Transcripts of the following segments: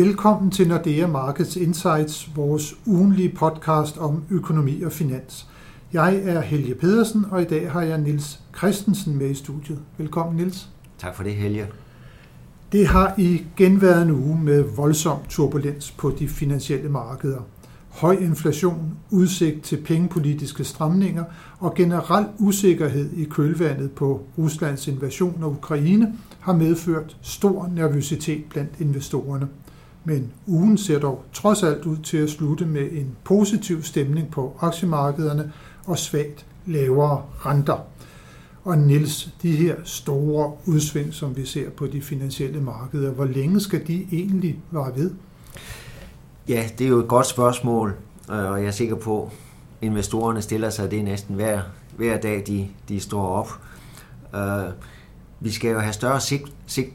Velkommen til Nordea Markets Insights, vores ugenlige podcast om økonomi og finans. Jeg er Helge Pedersen, og i dag har jeg Nils Christensen med i studiet. Velkommen, Nils. Tak for det, Helge. Det har igen været en uge med voldsom turbulens på de finansielle markeder. Høj inflation, udsigt til pengepolitiske stramninger og generel usikkerhed i kølvandet på Ruslands invasion af Ukraine har medført stor nervøsitet blandt investorerne. Men ugen ser dog trods alt ud til at slutte med en positiv stemning på aktiemarkederne og svagt lavere renter. Og Nils, de her store udsving, som vi ser på de finansielle markeder, hvor længe skal de egentlig være ved? Ja, det er jo et godt spørgsmål, øh, og jeg er sikker på, at investorerne stiller sig det næsten hver, hver dag, de, de står op. Uh, vi skal jo have større sigt, sigt,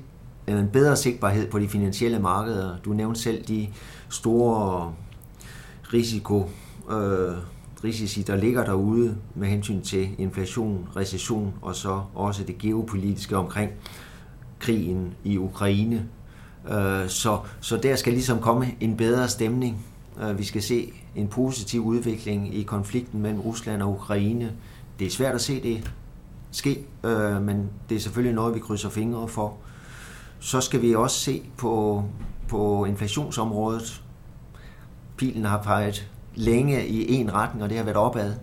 en bedre sigtbarhed på de finansielle markeder. Du nævnte selv de store risiko, øh, risici, der ligger derude med hensyn til inflation, recession og så også det geopolitiske omkring krigen i Ukraine. Øh, så, så der skal ligesom komme en bedre stemning. Øh, vi skal se en positiv udvikling i konflikten mellem Rusland og Ukraine. Det er svært at se det ske, øh, men det er selvfølgelig noget, vi krydser fingre for. Så skal vi også se på, på inflationsområdet. Pilen har peget længe i en retning, og det har været opad.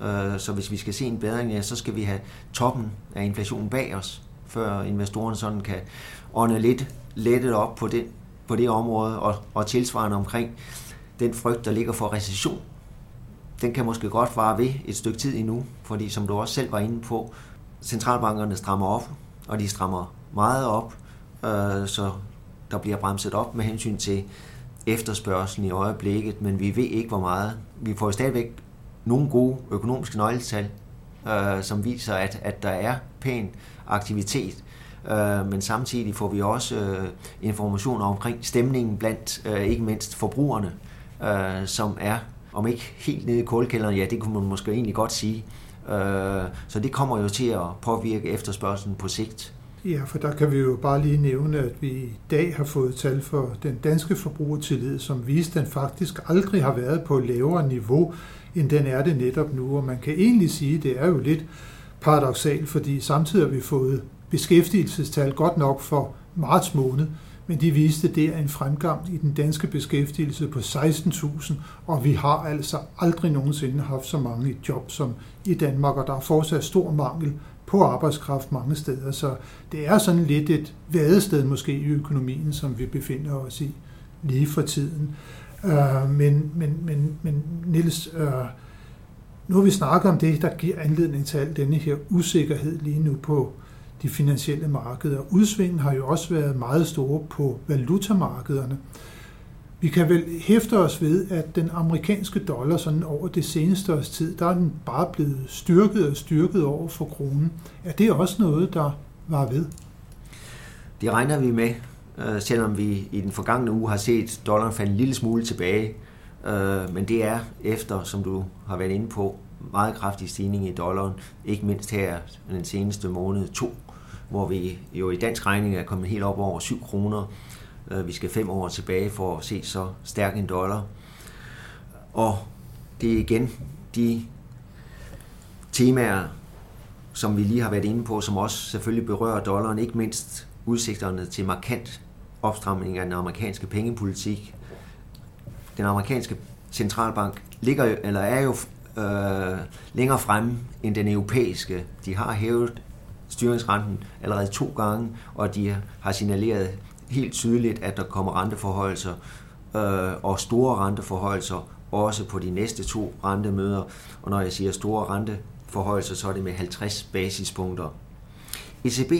Øh, så hvis vi skal se en bedring, ja, så skal vi have toppen af inflationen bag os, før investorerne sådan kan ånde lidt lettet op på det, på det område, og, og tilsvarende omkring den frygt, der ligger for recession. Den kan måske godt vare ved et stykke tid endnu, fordi som du også selv var inde på, centralbankerne strammer op, og de strammer meget op, øh, så der bliver bremset op med hensyn til efterspørgselen i øjeblikket, men vi ved ikke, hvor meget. Vi får stadigvæk nogle gode økonomiske nøgletal, øh, som viser, at, at der er pæn aktivitet, øh, men samtidig får vi også øh, informationer omkring stemningen blandt øh, ikke mindst forbrugerne, øh, som er, om ikke helt nede i kulkælderen, ja, det kunne man måske egentlig godt sige. Øh, så det kommer jo til at påvirke efterspørgselen på sigt. Ja, for der kan vi jo bare lige nævne, at vi i dag har fået tal for den danske forbrugertillid, som viste, at den faktisk aldrig har været på lavere niveau, end den er det netop nu. Og man kan egentlig sige, at det er jo lidt paradoxalt, fordi samtidig har vi fået beskæftigelsestal godt nok for marts måned, men de viste der en fremgang i den danske beskæftigelse på 16.000, og vi har altså aldrig nogensinde haft så mange i job som i Danmark, og der er fortsat stor mangel på arbejdskraft mange steder, så det er sådan lidt et vadested måske i økonomien, som vi befinder os i lige for tiden. Øh, men, men, men, men Niels, øh, nu har vi snakket om det, der giver anledning til al denne her usikkerhed lige nu på de finansielle markeder. Udsvingen har jo også været meget store på valutamarkederne. Vi kan vel hæfte os ved, at den amerikanske dollar sådan over det seneste års tid, der er den bare blevet styrket og styrket over for kronen. Er det også noget, der var ved? Det regner vi med, øh, selvom vi i den forgangne uge har set dollaren falde en lille smule tilbage. Øh, men det er efter, som du har været inde på, meget kraftig stigning i dollaren, ikke mindst her den seneste måned to, hvor vi jo i dansk regning er kommet helt op over 7 kroner Øh, vi skal fem år tilbage for at se så stærk en dollar. Og det er igen de temaer, som vi lige har været inde på, som også selvfølgelig berører dollaren, ikke mindst udsigterne til markant opstramning af den amerikanske pengepolitik. Den amerikanske centralbank ligger, eller er jo øh, længere fremme end den europæiske. De har hævet styringsrenten allerede to gange, og de har signaleret helt tydeligt, at der kommer renteforholdelser øh, og store renteforholdelser også på de næste to rentemøder. Og når jeg siger store renteforholdelser, så er det med 50 basispunkter. ECB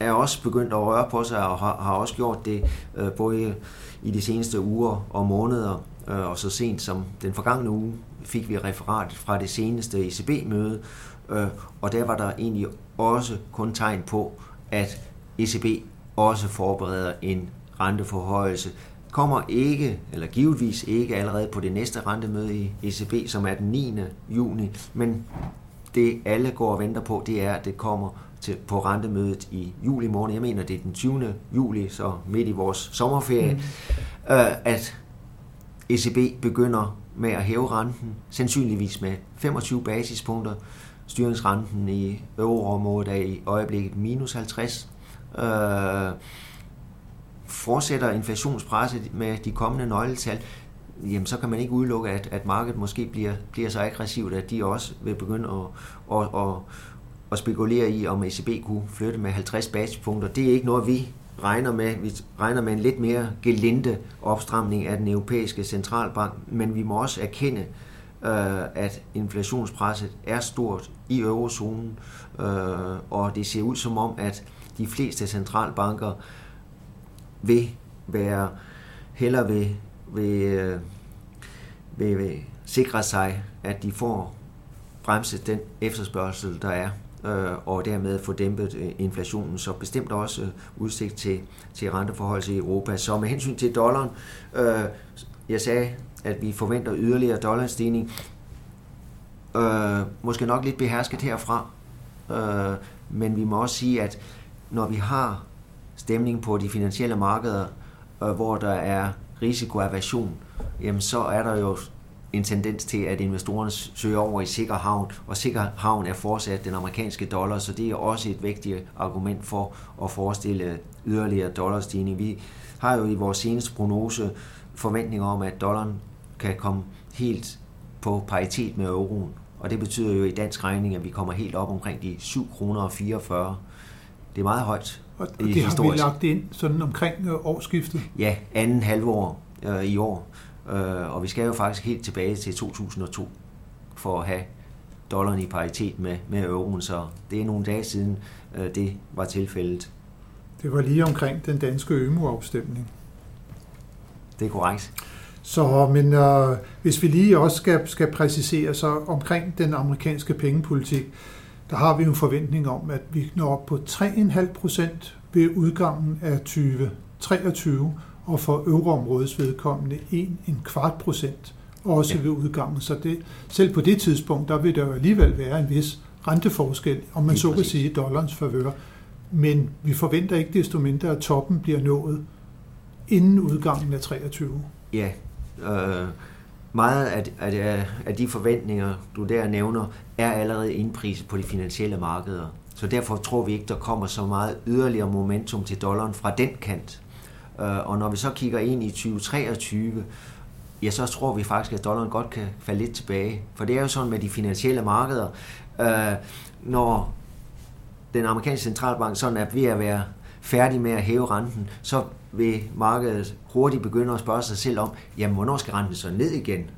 er også begyndt at røre på sig og har, har også gjort det øh, både i de seneste uger og måneder, øh, og så sent som den forgangne uge fik vi referat fra det seneste ECB-møde, øh, og der var der egentlig også kun tegn på, at ECB også forbereder en renteforhøjelse. Kommer ikke, eller givetvis ikke allerede på det næste rentemøde i ECB, som er den 9. juni, men det alle går og venter på, det er, at det kommer til, på rentemødet i juli måned, jeg mener det er den 20. juli, så midt i vores sommerferie, mm. øh, at ECB begynder med at hæve renten, sandsynligvis med 25 basispunkter. Styringsrenten i euroområdet er i øjeblikket minus 50. Øh, fortsætter inflationspresset med de kommende nøgletal, jamen så kan man ikke udelukke, at, at markedet måske bliver, bliver så aggressivt, at de også vil begynde at, at, at, at spekulere i, om ECB kunne flytte med 50 basispunkter. Det er ikke noget, vi regner med. Vi regner med en lidt mere gelinde opstramning af den europæiske centralbank, men vi må også erkende, øh, at inflationspresset er stort i eurozonen, øh, og det ser ud som om, at de fleste centralbanker vil være heller vil, vil, øh, vil, vil sikre sig, at de får bremset den efterspørgsel, der er øh, og dermed få dæmpet øh, inflationen, så bestemt også udsigt til, til renteforhold i Europa. Så med hensyn til dollaren, øh, jeg sagde, at vi forventer yderligere dollarstigning, øh, måske nok lidt behersket herfra, øh, men vi må også sige, at når vi har stemning på de finansielle markeder, øh, hvor der er risikoaversion, jamen så er der jo en tendens til, at investorerne søger over i sikker havn, og sikker havn er fortsat den amerikanske dollar, så det er også et vigtigt argument for at forestille yderligere dollarstigning. Vi har jo i vores seneste prognose forventninger om, at dollaren kan komme helt på paritet med euroen, og det betyder jo i dansk regning, at vi kommer helt op omkring de 7 kroner og 44. Det er meget højt. Og det historisk. har vi lagt ind sådan omkring øh, årsskiftet? Ja, anden halvår øh, i år. Øh, og vi skal jo faktisk helt tilbage til 2002 for at have dollaren i paritet med, med euroen, så det er nogle dage siden, øh, det var tilfældet. Det var lige omkring den danske ømu-afstemning. Det er korrekt. Så, men øh, hvis vi lige også skal, skal præcisere, så omkring den amerikanske pengepolitik, der har vi en forventning om, at vi når op på 3,5 procent ved udgangen af 2023, og for euroområdets vedkommende en, en kvart procent også ja. ved udgangen. Så det, selv på det tidspunkt, der vil der jo alligevel være en vis renteforskel, om man Lige så kan sige, dollarens favør. Men vi forventer ikke desto mindre, at toppen bliver nået inden udgangen af 23. Ja, øh, meget af, af, af de forventninger, du der nævner, er allerede indpriset på de finansielle markeder. Så derfor tror vi ikke, der kommer så meget yderligere momentum til dollaren fra den kant. Øh, og når vi så kigger ind i 2023, ja, så tror vi faktisk, at dollaren godt kan falde lidt tilbage. For det er jo sådan med de finansielle markeder, øh, når den amerikanske centralbank sådan er ved at være færdig med at hæve renten, så vil markedet hurtigt begynde at spørge sig selv om, jamen hvornår skal renten så ned igen?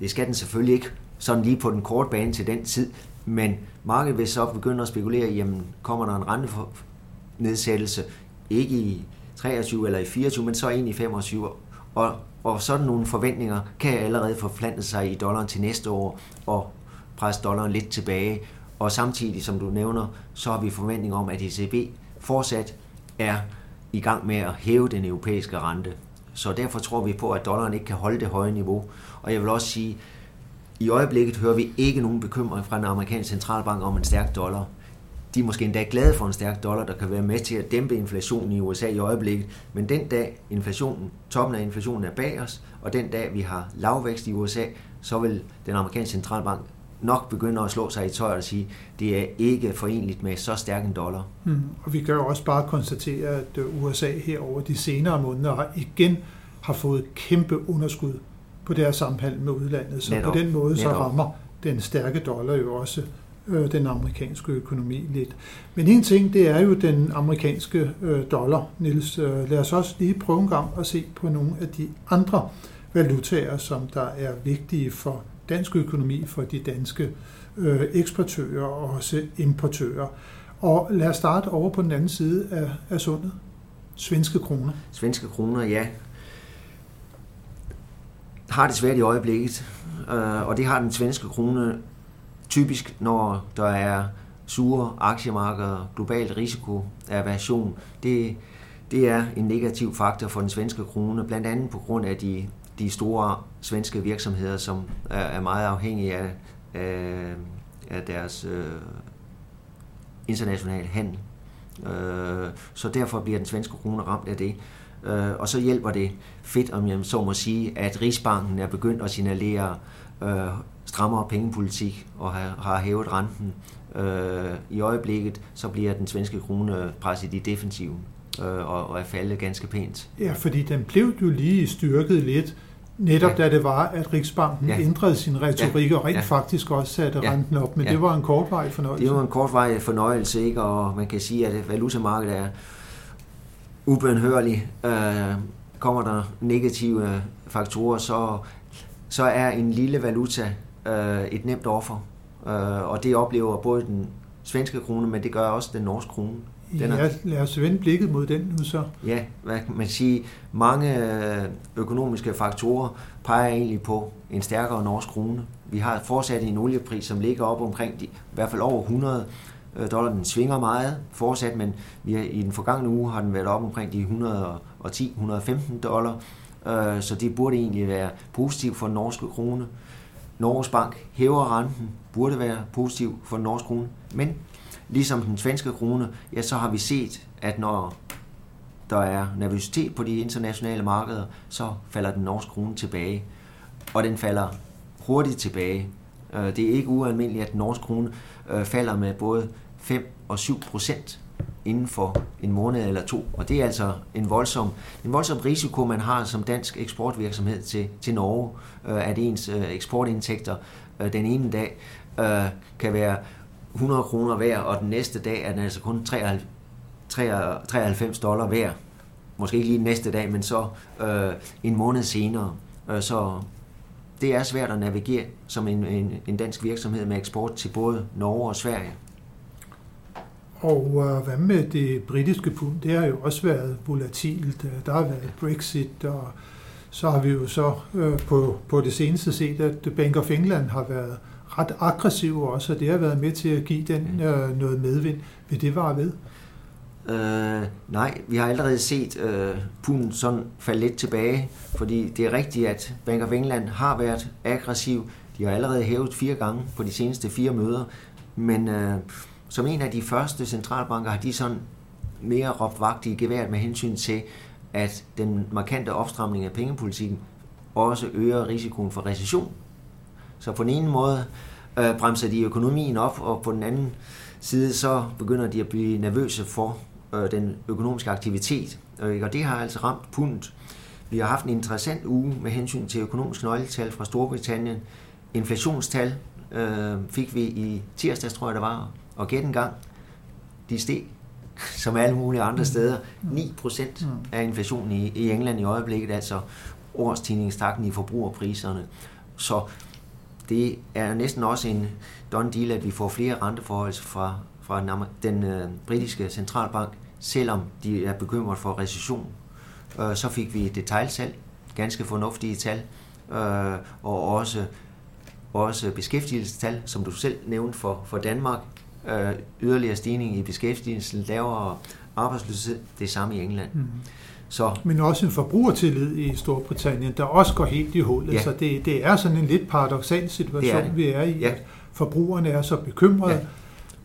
Det skal den selvfølgelig ikke sådan lige på den korte bane til den tid, men markedet vil så begynde at spekulere, jamen kommer der en rentenedsættelse, ikke i 23 eller i 24, men så ind i 25. Og, og sådan nogle forventninger kan allerede forplante sig i dollaren til næste år og presse dollaren lidt tilbage. Og samtidig, som du nævner, så har vi forventning om, at ECB fortsat er i gang med at hæve den europæiske rente. Så derfor tror vi på, at dollaren ikke kan holde det høje niveau. Og jeg vil også sige, i øjeblikket hører vi ikke nogen bekymring fra den amerikanske centralbank om en stærk dollar de er måske endda glade for en stærk dollar, der kan være med til at dæmpe inflationen i USA i øjeblikket. Men den dag inflationen, toppen af inflationen er bag os, og den dag vi har lavvækst i USA, så vil den amerikanske centralbank nok begynde at slå sig i tøj og sige, at det er ikke forenligt med så stærk en dollar. Mm. Og vi kan jo også bare konstatere, at øh, USA her over de senere måneder har igen har fået kæmpe underskud på deres samhandel med udlandet. Så Netop. på den måde så rammer den stærke dollar jo også øh, den amerikanske økonomi lidt. Men en ting, det er jo den amerikanske øh, dollar, Nils. Øh, lad os også lige prøve en gang at se på nogle af de andre valutaer, som der er vigtige for dansk økonomi, for de danske øh, eksportører og også importører. Og lad os starte over på den anden side af, af sundet. Svenske kroner. Svenske kroner, ja. Har det svært i øjeblikket, øh, og det har den svenske krone typisk, når der er sure aktiemarkeder, global risikoaversion, det, det er en negativ faktor for den svenske krone, blandt andet på grund af de, de store svenske virksomheder, som er, er meget afhængige af, af, af deres øh, internationale handel. Øh, så derfor bliver den svenske krone ramt af det. Øh, og så hjælper det fedt, om jeg så må sige, at Rigsbanken er begyndt at signalere øh, strammere pengepolitik og har, har hævet renten. Øh, I øjeblikket så bliver den svenske krone presset i defensiven øh, og, og er faldet ganske pænt. Ja, fordi den blev jo lige styrket lidt, netop ja. da det var, at Riksbanken ja. ændrede sin retorik ja. og rent ja. faktisk også satte ja. renten op, men ja. det var en kortvarig fornøjelse. Det var en kortvarig fornøjelse, ikke? og man kan sige, at valutamarkedet er ubenhørligt. Øh, kommer der negative faktorer, så, så er en lille valuta øh, et nemt offer. Øh, og det oplever både den svenske krone, men det gør også den norske krone. Den er, ja, lad os vende blikket mod den nu så. Ja, hvad kan man sige? Mange øh, økonomiske faktorer peger egentlig på en stærkere norsk krone. Vi har fortsat en oliepris, som ligger op omkring de, i hvert fald over 100 øh, dollar. Den svinger meget fortsat, men vi har, i den forgangne uge har den været op omkring de 110-115 dollar. Øh, så det burde egentlig være positivt for den norske krone. Norges Bank hæver renten, burde være positiv for den norske krone, men ligesom den svenske krone, ja, så har vi set, at når der er nervøsitet på de internationale markeder, så falder den norske krone tilbage. Og den falder hurtigt tilbage. Øh, det er ikke ualmindeligt, at den norske krone øh, falder med både 5 og 7 procent inden for en måned eller to. Og det er altså en voldsom, en voldsom risiko, man har som dansk eksportvirksomhed til, til Norge, øh, at ens eksportindtægter den ene dag kan være 100 kroner værd, og den næste dag er den altså kun 93 dollar værd. Måske ikke lige næste dag, men så øh, en måned senere. Øh, så det er svært at navigere som en, en, en dansk virksomhed med eksport til både Norge og Sverige. Og øh, hvad med det britiske pund? Det har jo også været volatilt. Øh, der har været Brexit, og så har vi jo så øh, på, på det seneste set, at Bank of England har været ret aggressiv også, og det har været med til at give den mm. øh, noget medvind. Vil det vare ved? Øh, nej, vi har allerede set øh, punden sådan falde lidt tilbage, fordi det er rigtigt, at Bank of England har været aggressiv. De har allerede hævet fire gange på de seneste fire møder, men øh, som en af de første centralbanker har de sådan mere råbt vagt i geværet med hensyn til, at den markante opstramning af pengepolitikken også øger risikoen for recession. Så på den ene måde øh, bremser de økonomien op, og på den anden side så begynder de at blive nervøse for øh, den økonomiske aktivitet. Øh, og det har altså ramt pundet. Vi har haft en interessant uge med hensyn til økonomiske nøgletal fra Storbritannien. Inflationstal øh, fik vi i tirsdags, tror jeg det var, og gæt en gang, de steg, som alle mulige andre mm. steder. 9 procent mm. af inflationen i, i England i øjeblikket, altså årstigningstakten i forbrugerpriserne. Så det er næsten også en done deal, at vi får flere renteforhold fra, fra den, den øh, britiske centralbank, selvom de er bekymret for recession. Øh, så fik vi detaljsalg, ganske fornuftige tal, øh, og også, også beskæftigelsestal, som du selv nævnte for, for Danmark, øh, yderligere stigning i beskæftigelsen, lavere arbejdsløshed, det samme i England. Mm. Så. Men også en forbrugertillid i Storbritannien, der også går helt i hullet. Ja. Så det, det er sådan en lidt paradoxal situation, det er det. vi er i, ja. at forbrugerne er så bekymrede, ja.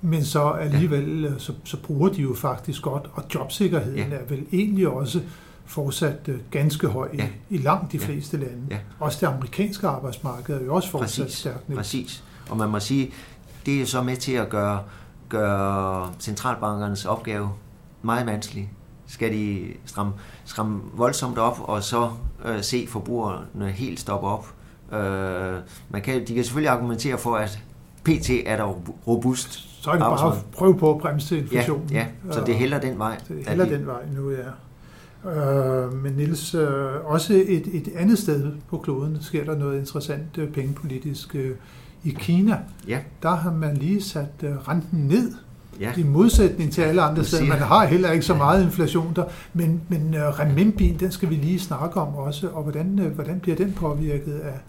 men så alligevel ja. så, så bruger de jo faktisk godt, og jobsikkerheden ja. er vel egentlig også fortsat øh, ganske høj ja. i, i langt de fleste ja. lande. Ja. Også det amerikanske arbejdsmarked er jo også fortsat Præcis. stærkt. Præcis. Og man må sige, det er så med til at gøre, gøre centralbankernes opgave meget vanskelig. Skal de stramme, stramme voldsomt op, og så øh, se forbrugerne helt stoppe op. Øh, man kan, de kan selvfølgelig argumentere for, at PT er der robust. Så er det bare at prøve på at bremse inflationen. Ja, ja. så det hælder den vej. Det hælder den vej nu, ja. Øh, men Nils, øh, også et, et andet sted på kloden sker der noget interessant øh, pengepolitisk. Øh, i Kina, ja. der har man lige sat renten ned. Ja. I modsætning til alle andre steder. Man har heller ikke så meget inflation der, men, men uh, renminbien, den skal vi lige snakke om også, og hvordan, uh, hvordan bliver den påvirket af,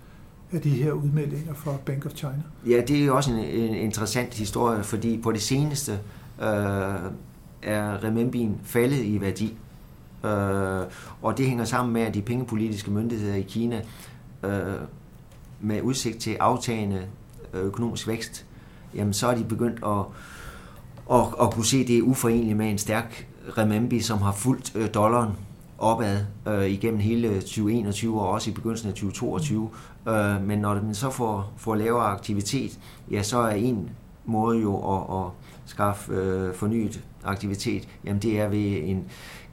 af de her udmeldinger fra Bank of China? Ja, det er jo også en, en interessant historie, fordi på det seneste uh, er renminbien faldet i værdi. Uh, og det hænger sammen med, at de pengepolitiske myndigheder i Kina uh, med udsigt til aftagende økonomisk vækst, jamen så er de begyndt at, og, og kunne se, at det er uforeneligt med en stærk renminbi, som har fulgt øh, dollaren opad øh, igennem hele øh, 2021 og også i begyndelsen af 2022. Øh, men når den så får, får lavere aktivitet, ja, så er en måde jo at, at skaffe øh, fornyet aktivitet, jamen det er ved en,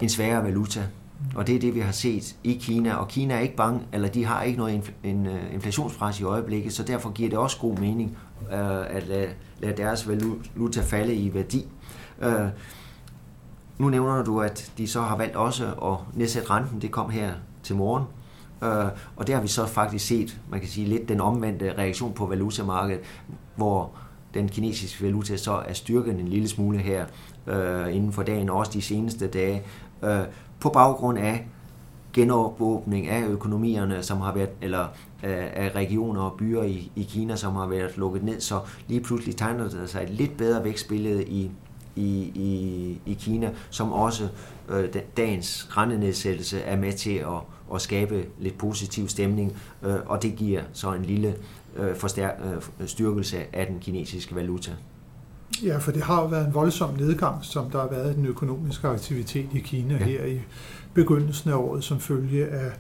en sværere valuta. Og det er det, vi har set i Kina, og Kina er ikke bange, eller de har ikke noget infl- en, uh, inflationspres i øjeblikket, så derfor giver det også god mening uh, at lade, lade deres valuta falde i værdi. Uh, nu nævner du, at de så har valgt også at nedsætte renten. Det kom her til morgen. Uh, og der har vi så faktisk set, man kan sige, lidt den omvendte reaktion på valutamarkedet, hvor den kinesiske valuta så er styrket en lille smule her uh, inden for dagen, og også de seneste dage, uh, på baggrund af genåbning af økonomierne, som har været, eller øh, af regioner og byer i, i Kina, som har været lukket ned, så lige pludselig tegner der sig et lidt bedre vækstbillede i, i, i, i Kina, som også øh, dagens rentenedsættelse er med til at, at skabe lidt positiv stemning, øh, og det giver så en lille øh, forstær, øh, styrkelse af den kinesiske valuta. Ja, for det har jo været en voldsom nedgang, som der har været i den økonomiske aktivitet i Kina ja. her i begyndelsen af året, som følge af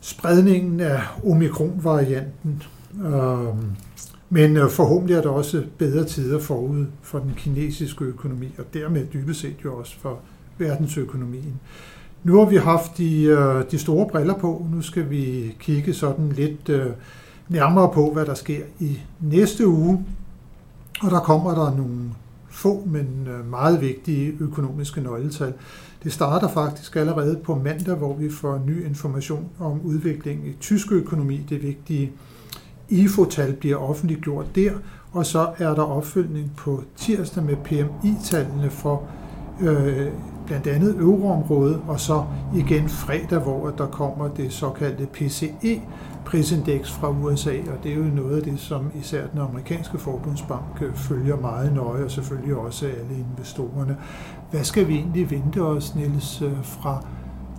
spredningen af omikron-varianten. Øhm, men øh, forhåbentlig er der også bedre tider forud for den kinesiske økonomi, og dermed dybest set jo også for verdensøkonomien. Nu har vi haft de, øh, de store briller på, nu skal vi kigge sådan lidt øh, nærmere på, hvad der sker i næste uge. Og der kommer der nogle få, men øh, meget vigtige økonomiske nøgletal. Det starter faktisk allerede på mandag, hvor vi får ny information om udviklingen i tysk økonomi, det vigtige IFO-tal bliver offentliggjort der, og så er der opfølgning på tirsdag med PMI-tallene for øh, blandt andet euroområdet, og så igen fredag, hvor der kommer det såkaldte PCE, prisindeks fra USA, og det er jo noget af det, som især den amerikanske forbundsbank øh, følger meget nøje, og selvfølgelig også alle investorerne. Hvad skal vi egentlig vente os, Niels, øh, fra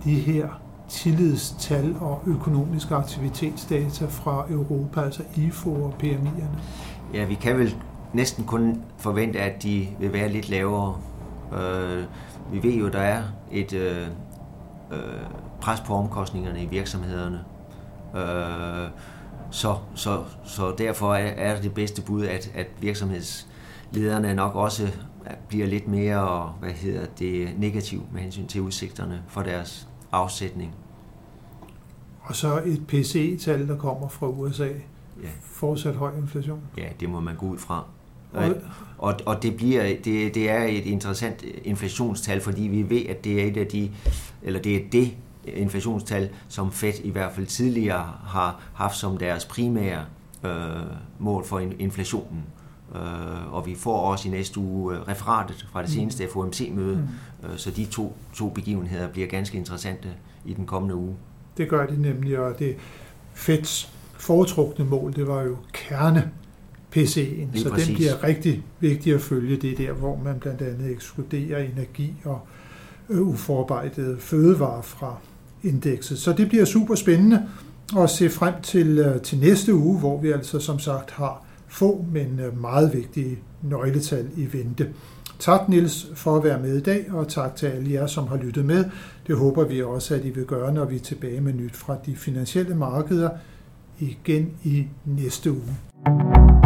de her tillidstal og økonomiske aktivitetsdata fra Europa, altså IFO og PMI'erne? Ja, vi kan vel næsten kun forvente, at de vil være lidt lavere. Øh, vi ved jo, der er et øh, øh, pres på omkostningerne i virksomhederne. Øh, så, så, så derfor er, det bedste bud, at, at virksomhedslederne nok også bliver lidt mere hvad hedder det, negativ med hensyn til udsigterne for deres afsætning. Og så et PCE-tal, der kommer fra USA. Ja. Fortsat høj inflation. Ja, det må man gå ud fra. Og, og, og det, bliver, det, det er et interessant inflationstal, fordi vi ved, at det er et af de, eller det er det inflationstal, som Fed i hvert fald tidligere har haft som deres primære øh, mål for inflationen. Øh, og vi får også i næste uge øh, referatet fra det mm. seneste. FOMC-møde, mm. øh, så de to, to begivenheder bliver ganske interessante i den kommende uge. Det gør de nemlig, og det Feds foretrukne mål, det var jo kerne PC'en, så præcis. den bliver rigtig vigtig at følge. Det der, hvor man blandt andet ekskluderer energi og Øh, uforarbejdede fødevarer fra indekset. Så det bliver super spændende at se frem til, øh, til næste uge, hvor vi altså som sagt har få, men øh, meget vigtige nøgletal i vente. Tak Nils for at være med i dag, og tak til alle jer, som har lyttet med. Det håber vi også, at I vil gøre, når vi er tilbage med nyt fra de finansielle markeder igen i næste uge.